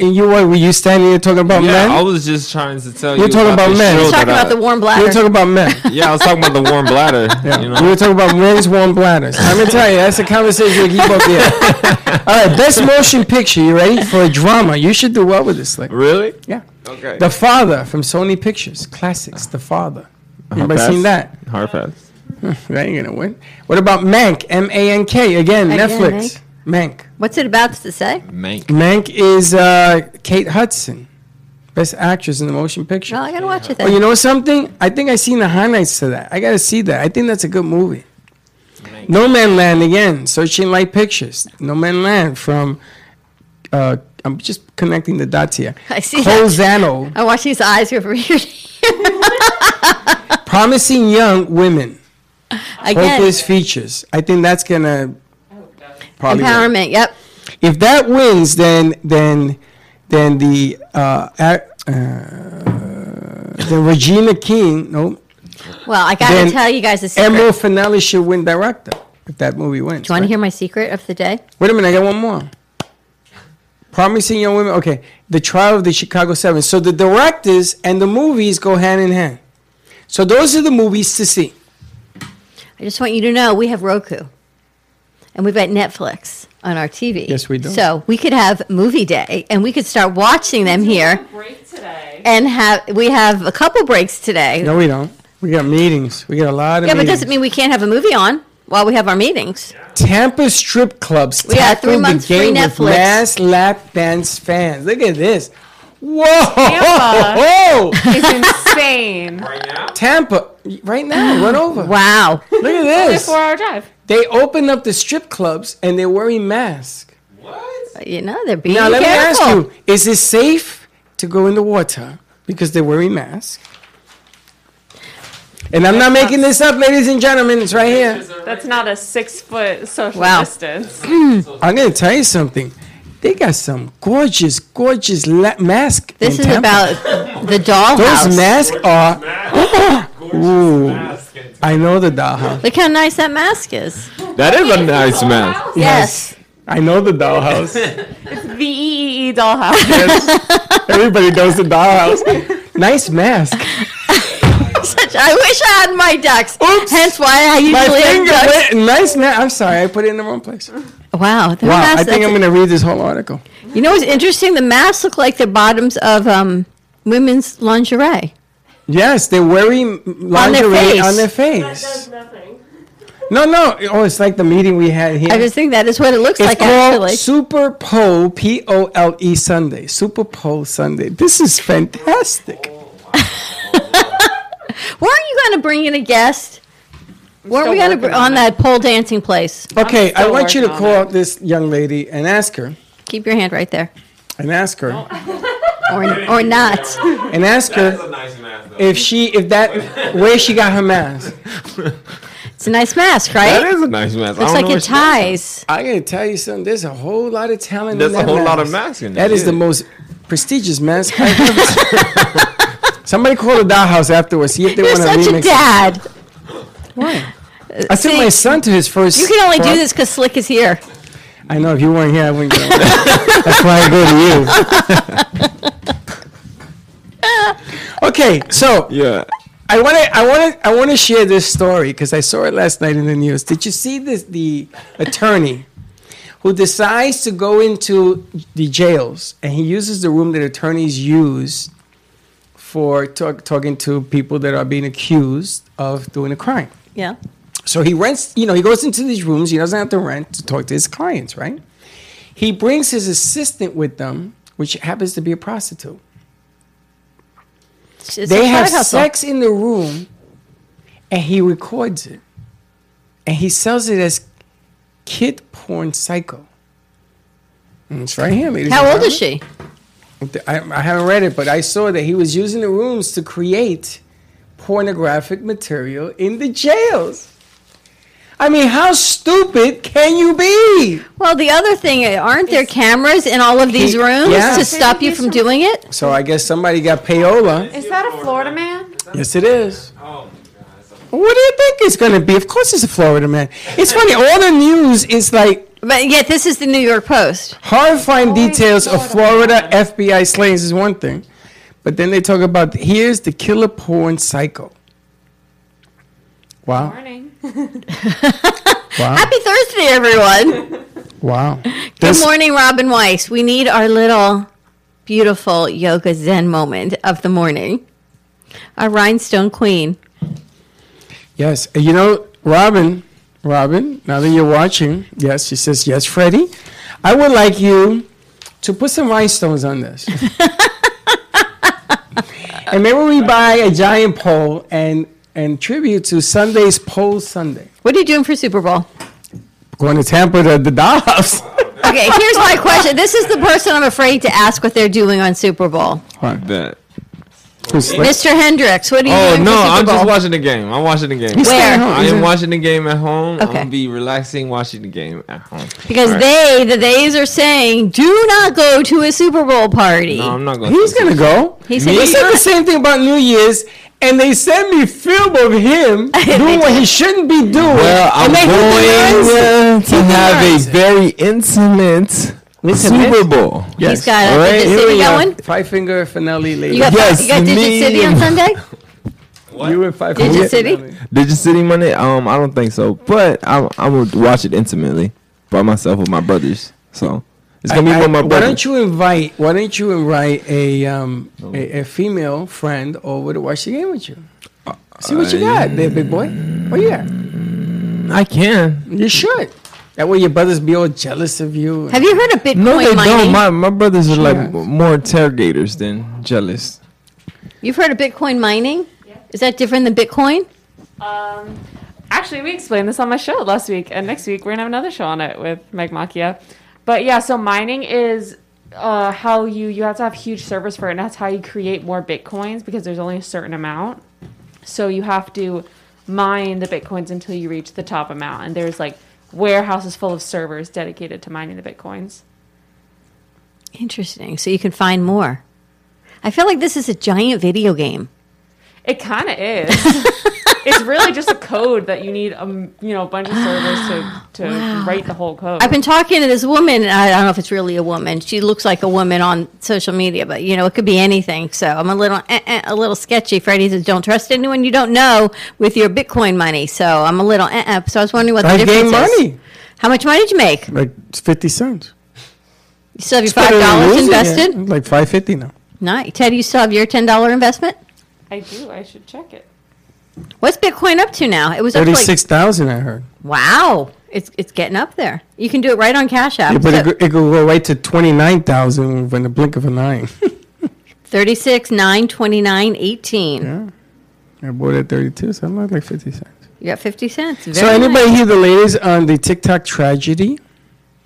S3: And you were, were you standing there talking about
S5: Yeah,
S3: men?
S5: I was just trying to tell you.
S3: You're
S5: you.
S3: talking about
S5: the
S3: men. You're
S4: talking
S5: that
S4: about the
S5: I-
S4: warm
S3: you
S4: bladder.
S3: were talking about men. [LAUGHS]
S5: Yeah, I was talking about the warm bladder. [LAUGHS]
S3: Yeah.
S5: You
S3: We were talking about men's warm bladders. I'm gonna tell you, that's a conversation we keep up here. [LAUGHS] All right, best motion picture. You ready for a drama? You should do well with this. Like,
S5: Really?
S3: yeah,
S5: Okay.
S3: The Father from Sony Pictures, classics. The Father. Anybody
S5: pass.
S3: seen that?
S5: Hard pass. [LAUGHS]
S3: That ain't gonna win. What about Mank? M A N K again.
S4: Again,
S3: Netflix. Mank.
S4: What's it about to say?
S5: Mank.
S3: Mank is uh, Kate Hudson, best actress in the motion picture.
S4: Well, I gotta watch it
S3: Oh,
S4: then.
S3: you know something? I think I seen the highlights to that. I gotta see that. I think that's a good movie. No Man Land again. Searching Light Pictures. No Man Land from. Uh, I'm just connecting the dots here.
S4: I see that. I watch these eyes go from here to here. [LAUGHS]
S3: promising young women.
S4: Again,
S3: Focus Features. I think that's gonna probably win.
S4: empowerment. Yep.
S3: If that wins, then then then the uh, uh, the Regina King, no,
S4: Well, I gotta tell you guys a secret.
S3: Emerald Finale should win director if that movie wins.
S4: Do you want to hear my secret of the day?
S3: Wait a minute, I got one more. Promising Young Women. Okay, the trial of the Chicago Seven. So the directors and the movies go hand in hand. So those are the movies to see.
S4: I just want you to know we have Roku, and we've got Netflix on our TV.
S3: Yes, we do.
S4: So we could have movie day, and we could start watching them here,
S2: Break today.
S4: and have we have a couple breaks today.
S3: No, we don't. We got meetings. We got a lot of
S4: yeah, but
S3: meetings.
S4: doesn't mean we can't have a movie on while we have our meetings.
S3: Tampa strip clubs
S4: We got three months
S3: the
S4: free
S3: game with
S4: Netflix.
S3: mass lap dance fans. Look at this. Whoa!
S2: Tampa. It's [LAUGHS] insane. right now?
S3: Tampa, right now, [GASPS] run over.
S4: Wow.
S3: Look at
S2: Only
S3: this.
S2: four-hour drive.
S3: They opened up the strip clubs and they're wearing masks. What?
S4: You know they're being
S3: Now, let me ask you is it safe to go in the water because they're wearing masks? And I'm not making this up, ladies and gentlemen. It's right here.
S2: That's not a six-foot social
S4: Wow.
S2: distance. [CLEARS THROAT]
S3: I'm going to tell you something. They got some gorgeous, gorgeous la- masks.
S4: This is
S3: Tampa.
S4: about the dollhouse.
S3: Those masks are. [GASPS] Ooh, I know the dollhouse.
S4: Look how nice that mask is.
S5: That is a nice man.
S4: Yes.
S3: I know the dollhouse. [LAUGHS]
S2: The E EEE dollhouse. Yes.
S3: Everybody knows the dollhouse. [LAUGHS] Nice mask. [LAUGHS]
S4: Such, I wish I had my ducks.
S3: Oops.
S4: Hence why I
S3: My
S4: usually have
S3: finger
S4: ducks.
S3: went. Nice mask. I'm sorry, I put it in the wrong place.
S4: Wow. the
S3: Wow,
S4: mask-
S3: I think I'm going to read this whole article.
S4: You know what's interesting? The masks look like the bottoms of um, women's lingerie.
S3: Yes, they're wearing lingerie
S4: face.
S3: on their
S6: That
S3: face.
S6: does nothing.
S3: No, no. Oh, it's like the meeting we had here.
S4: I just think that is what it looks
S3: it's
S4: like
S3: called
S4: actually.
S3: Super Pole, P O L E Sunday. Super Pole Sunday. This is fantastic.
S4: Weren't you going to bring in a guest? Weren't we going to
S2: working
S4: on,
S2: on it.
S4: that pole dancing place?
S3: Okay, I want you to call
S2: on
S3: out this young lady and ask her,
S4: Keep your hand right there,
S3: and ask her, [LAUGHS]
S4: or or not.
S3: and ask her
S5: nice man.
S3: if she, if that, where she got her mask.
S4: It's a nice mask, right?
S5: is a nice mask.
S4: Looks like it ties.
S3: I gotta tell you something. There's a whole lot of talent.
S5: There's
S3: in
S5: a
S3: that
S5: whole lot of masks in there,
S3: That is
S5: yeah.
S3: the most prestigious mask [LAUGHS] I've ever seen. Somebody call the dollhouse afterwards. See if they
S4: You're
S3: want to
S4: such
S3: remix.
S4: a dad.
S3: Why? I sent
S4: See,
S3: my son to his first.
S4: You can only do this because Slick is here.
S3: I know if you weren't here, I wouldn't go. [LAUGHS] That's why I go to you. [LAUGHS] okay, so
S5: Yeah.
S3: I want to, I want to, I want to share this story because I saw it last night in the news. Did you see this? The attorney who decides to go into the jails and he uses the room that attorneys use for talk, talking to people that are being accused of doing a crime.
S4: Yeah.
S3: So he rents, you know, he goes into these rooms. He doesn't have to rent to talk to his clients, right? He brings his assistant with them, which happens to be a prostitute.
S4: It's a
S3: they have
S4: hustle.
S3: sex in the room, and he records it, and he sells it as kid porn psycho. And it's right here. ladies
S4: How old is she?
S3: I, I haven't read it, but I saw that he was using the rooms to create pornographic material in the jails. I mean, how stupid can you be?
S4: Well, the other thing, uh, aren't there cameras in all of these
S3: He-
S4: rooms
S3: yeah.
S4: to stop you from doing it?
S3: So I guess somebody got payola.
S6: Is that a Florida man?
S3: Yes, it is. What do you think it's going to be? Of course, it's a Florida man. It's funny. All the news is like
S4: But yet, this is the New York Post.
S3: horrifying details of Florida FBI slayings is one thing, but then they talk about here's the killer porn psycho. Wow!
S6: Good morning. [LAUGHS]
S3: Wow!
S4: Happy Thursday, everyone. [LAUGHS]
S3: Wow!
S4: Good
S3: This-
S4: morning, Robin Weiss. We need our little beautiful yoga zen moment of the morning. Our rhinestone queen.
S3: Yes, you know, Robin, Robin, now that you're watching, yes, she says, yes, Freddie, I would like you to put some rhinestones on this. [LAUGHS] and maybe we buy a giant pole and, and tribute to Sunday's Pole Sunday.
S4: What are you doing for Super Bowl?
S3: Going to Tampa to the dollhouse.
S4: Okay, here's my question. This is the person I'm afraid to ask what they're doing on Super Bowl.
S5: Bet.
S3: Who's like-
S4: Mr. Hendricks, what are you
S5: Oh
S4: doing
S5: no,
S4: Super
S5: I'm
S4: Bowl?
S5: just watching the game. I'm watching the game.
S3: He's
S4: Where?
S3: staying home.
S5: I
S3: He's
S5: am
S3: in-
S5: watching the game at home. I'm
S4: Okay.
S5: gonna be relaxing watching the game at home.
S4: Because
S5: All right.
S4: they, the theys are saying, do not go to a Super Bowl party.
S5: No, I'm not going.
S3: He's going to go.
S4: He said
S3: They
S4: he's
S3: said
S4: not.
S3: the same thing about New Year's, and they sent me film of him [LAUGHS] doing what he shouldn't be doing.
S5: Well, I'm
S3: and they
S5: going uh, to have a very intimate,
S3: Intimate?
S5: Super Bowl.
S4: He's got a
S5: All right,
S4: Digit
S5: here
S4: City
S5: we are.
S4: going.
S3: Five finger finale lady.
S4: You got,
S5: Yes,
S4: you got Digit
S5: me
S4: City on
S5: and-
S4: Sunday?
S3: You and five
S4: Digit
S3: finger
S4: City?
S3: finale.
S5: Did you City Monday? Um, I don't think so, but I'm I'm gonna watch it intimately by myself with my brothers. So it's gonna
S3: I-
S5: be
S3: I-
S5: with my
S3: why
S5: brothers.
S3: don't you invite? Why don't you invite a um a, a female friend over to watch the game with you? See what you got, there, big boy. What you got?
S5: I can.
S3: You should. That way your brothers be all jealous of you.
S4: Have you heard of Bitcoin mining?
S5: No, they
S4: mining?
S5: don't. My my brothers are like
S3: Yes.
S5: more interrogators than jealous.
S4: You've heard of Bitcoin mining? Yeah. Is that different than Bitcoin?
S2: Um, actually, we explained this on my show last week, and next week we're gonna have another show on it with Meg Machia. But yeah, so mining is uh, how you you have to have huge servers for it, and that's how you create more bitcoins because there's only a certain amount. So you have to mine the bitcoins until you reach the top amount, and there's like warehouses full of servers dedicated to mining the bitcoins.
S4: Interesting. So you can find more. I feel like this is a giant video game.
S2: It kind of is. [LAUGHS] it's really just a code that you need, um, you know, a bunch of servers to to [GASPS] write the whole code.
S4: I've been talking to this woman. and I don't know if it's really a woman. She looks like a woman on social media, but you know, it could be anything. So I'm a little, eh, eh, a little sketchy. Freddie says, "Don't trust anyone you don't know with your Bitcoin money." So I'm a little. Eh, eh. So I was wondering what
S3: I
S4: the
S3: gained
S4: difference is.
S3: money.
S4: How much money did you make? You
S3: Like fifty cents.
S4: You still have your
S3: It's
S4: five dollars
S3: losing it.
S4: invested?
S3: Like five fifty now.
S4: Nice. Ted, you still have your ten dollar investment?
S2: I do. I should check it.
S4: What's Bitcoin up to now? It was up to like
S3: six thousand. I heard.
S4: wow. It's it's getting up there. You can do it right on Cash App.
S3: Yeah, but
S4: So-
S3: it, go- it could go right to twenty nine thousand in the blink of an eye. [LAUGHS]
S4: 36, 9, 29, 18.
S3: Yeah. I bought it at thirty two, so I'm like, like fifty cents.
S4: You got 50 cents.
S3: So anybody
S4: nice.
S3: hear the latest on the TikTok tragedy?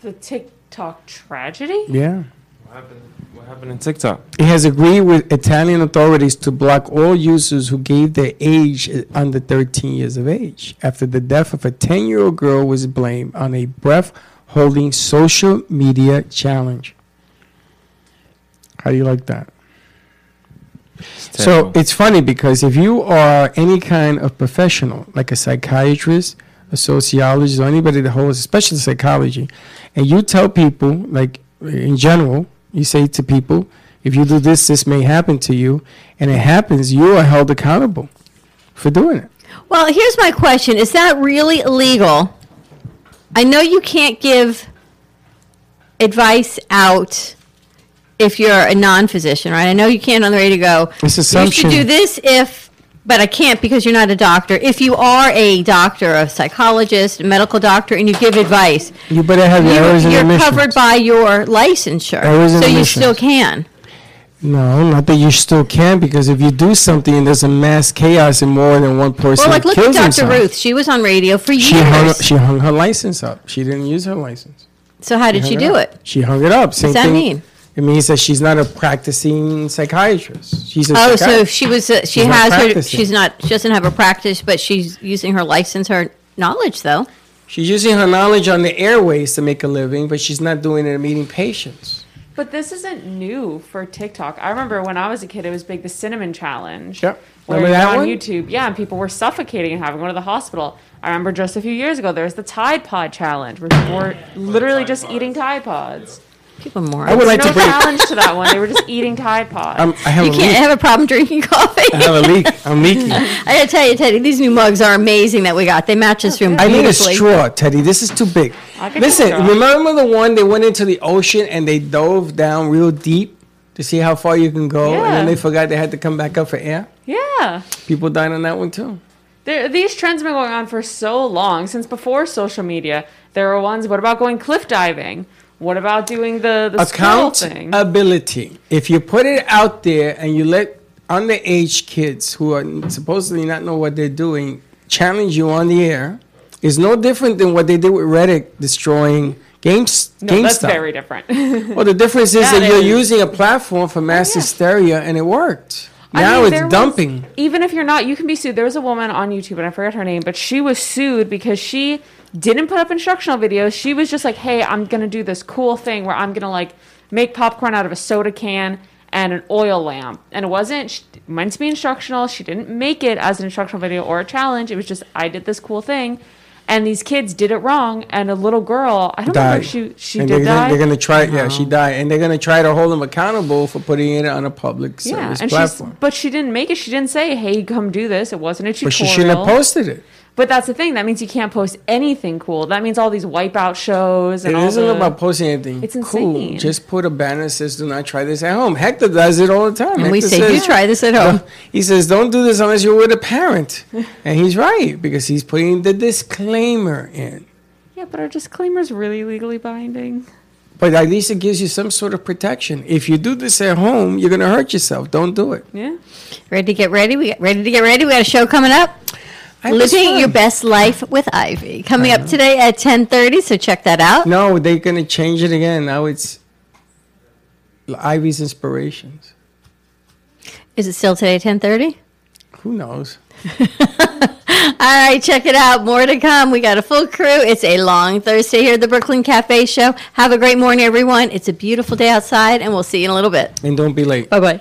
S2: The TikTok tragedy.
S3: Yeah.
S5: What happened? Happened in TikTok?
S3: It has agreed with Italian authorities to block all users who gave their age under 13 years of age after the death of a 10 year old girl was blamed on a breath holding social media challenge. How do you like that? So it's funny because if you are any kind of professional, like a psychiatrist, a sociologist, or anybody that holds, especially psychology, and you tell people, like in general, you say to people, if you do this, this may happen to you, and it happens, you are held accountable for doing it.
S4: Well, here's my question: Is that really illegal? I know you can't give advice out if you're a non-physician, right? I know you can't on the radio go.
S3: It's
S4: You should do this if, but I can't because you're not a doctor. If you are a doctor, a psychologist, a medical doctor, and you give advice,
S3: You better have your errors
S4: you,
S3: and
S4: you're covered by your licensure,
S3: Errors
S4: so you still can.
S3: No, not that you still can, because if you do something and there's a mass chaos and more than one person
S4: Well, like look at Dr.
S3: himself,
S4: Ruth. She was on radio for years.
S3: She hung, she hung her license up. She didn't use her license.
S4: so how did she
S3: hung
S4: do
S3: up.
S4: it?
S3: She hung it up. Same
S4: does that
S3: thing-
S4: mean?
S3: It means that she's not a practicing psychiatrist. She's a
S4: Oh, so she was. Uh, she
S3: She's
S4: has her. She's not. She doesn't have a practice, but she's using her license, her knowledge, though.
S3: she's using her knowledge on the airways to make a living, but she's not doing it in meeting patients.
S2: But this isn't new for TikTok. I remember when I was a kid, it was big the cinnamon challenge.
S3: Yep.
S2: Where
S3: Remember
S2: you
S3: that
S2: on
S3: one?
S2: YouTube, yeah, and people were suffocating and having to go to the hospital. I remember just a few years ago, there was the Tide Pod challenge, where people were literally just eating Tide Pods.
S4: People more.
S3: I would like
S2: no
S3: to bring.
S2: challenge to that one. They were just eating Tide Pods.
S3: I'm, I have
S4: you
S3: a
S4: can't
S3: leak.
S4: have a problem drinking coffee.
S3: I have a leak. [LAUGHS] I'm leaking.
S4: I gotta tell you, Teddy, these new mugs are amazing that we got. They match this room oh,
S3: I need a straw, Teddy. This is too big. Listen,
S2: get a straw.
S3: remember the one they went into the ocean and they dove down real deep to see how far you can go, and then they forgot they had to come back up for air.
S2: yeah.
S3: People died on that one too.
S2: There, these trends have been going on for so long, since before social media. There were ones, what about going cliff diving? What about doing the, the?
S3: Accountability. If you put it out there and you let underage kids who are supposedly not know what they're doing challenge you on the air, is no different than what they did with Reddit destroying games.
S2: no, that's very different. [LAUGHS]
S3: Well, the difference is
S2: Yeah,
S3: that you're
S2: is.
S3: using a platform for mass oh,
S2: yeah.
S3: hysteria, and it worked.
S2: I
S3: now
S2: mean,
S3: it's
S2: was-
S3: dumping.
S2: even if you're not, you can be sued. There was a woman on YouTube, and I forget her name, but she was sued because she didn't put up instructional videos. She was just like, "Hey, I'm gonna do this cool thing where I'm gonna like make popcorn out of a soda can and an oil lamp." And it wasn't she, meant to be instructional. She didn't make it as an instructional video or a challenge. It was just I did this cool thing. And these kids did it wrong, and a little girl, I don't know if she she
S3: and
S2: did
S3: they're,
S2: die.
S3: They're going to try. Yeah, she died, and they're going to try to hold them accountable for putting it on a public
S2: yeah,
S3: service
S2: and she's
S3: platform.
S2: but she didn't make it. She didn't say, "Hey, come do this." It wasn't a tutorial.
S3: But she shouldn't have posted it.
S2: But that's the thing. That means you can't post anything cool. That means all these wipeout shows and
S3: It
S2: all
S3: isn't
S2: the,
S3: about posting anything
S2: It's
S3: cool.
S2: insane.
S3: Just put a banner that says, "Do not try this at home." Hector does it all the time.
S4: And we
S3: Hector
S4: say, "Do try this at home."
S3: He says, "Don't do this unless you're with a parent," [LAUGHS] and he's right because he's putting the disclaimer in.
S2: Yeah, but are disclaimers really legally binding?
S3: But at least it gives you some sort of protection. If you do this at home, you're going to hurt yourself. Don't do it.
S2: Yeah.
S4: Ready to get ready? We get ready to get ready. We got a show coming up. Living your best life with Ivy coming up today at ten thirty. So check that out.
S3: No, they're going to change it again. Now it's Ivy's Inspirations.
S4: Is it still today at ten thirty?
S3: Who knows? [LAUGHS]
S4: All right, check it out. More to come. We got a full crew. It's a long Thursday here at the Brooklyn Cafe Show. Have a great morning, everyone. It's a beautiful day outside, and we'll see you in a little bit.
S3: And don't be late.
S4: Bye bye.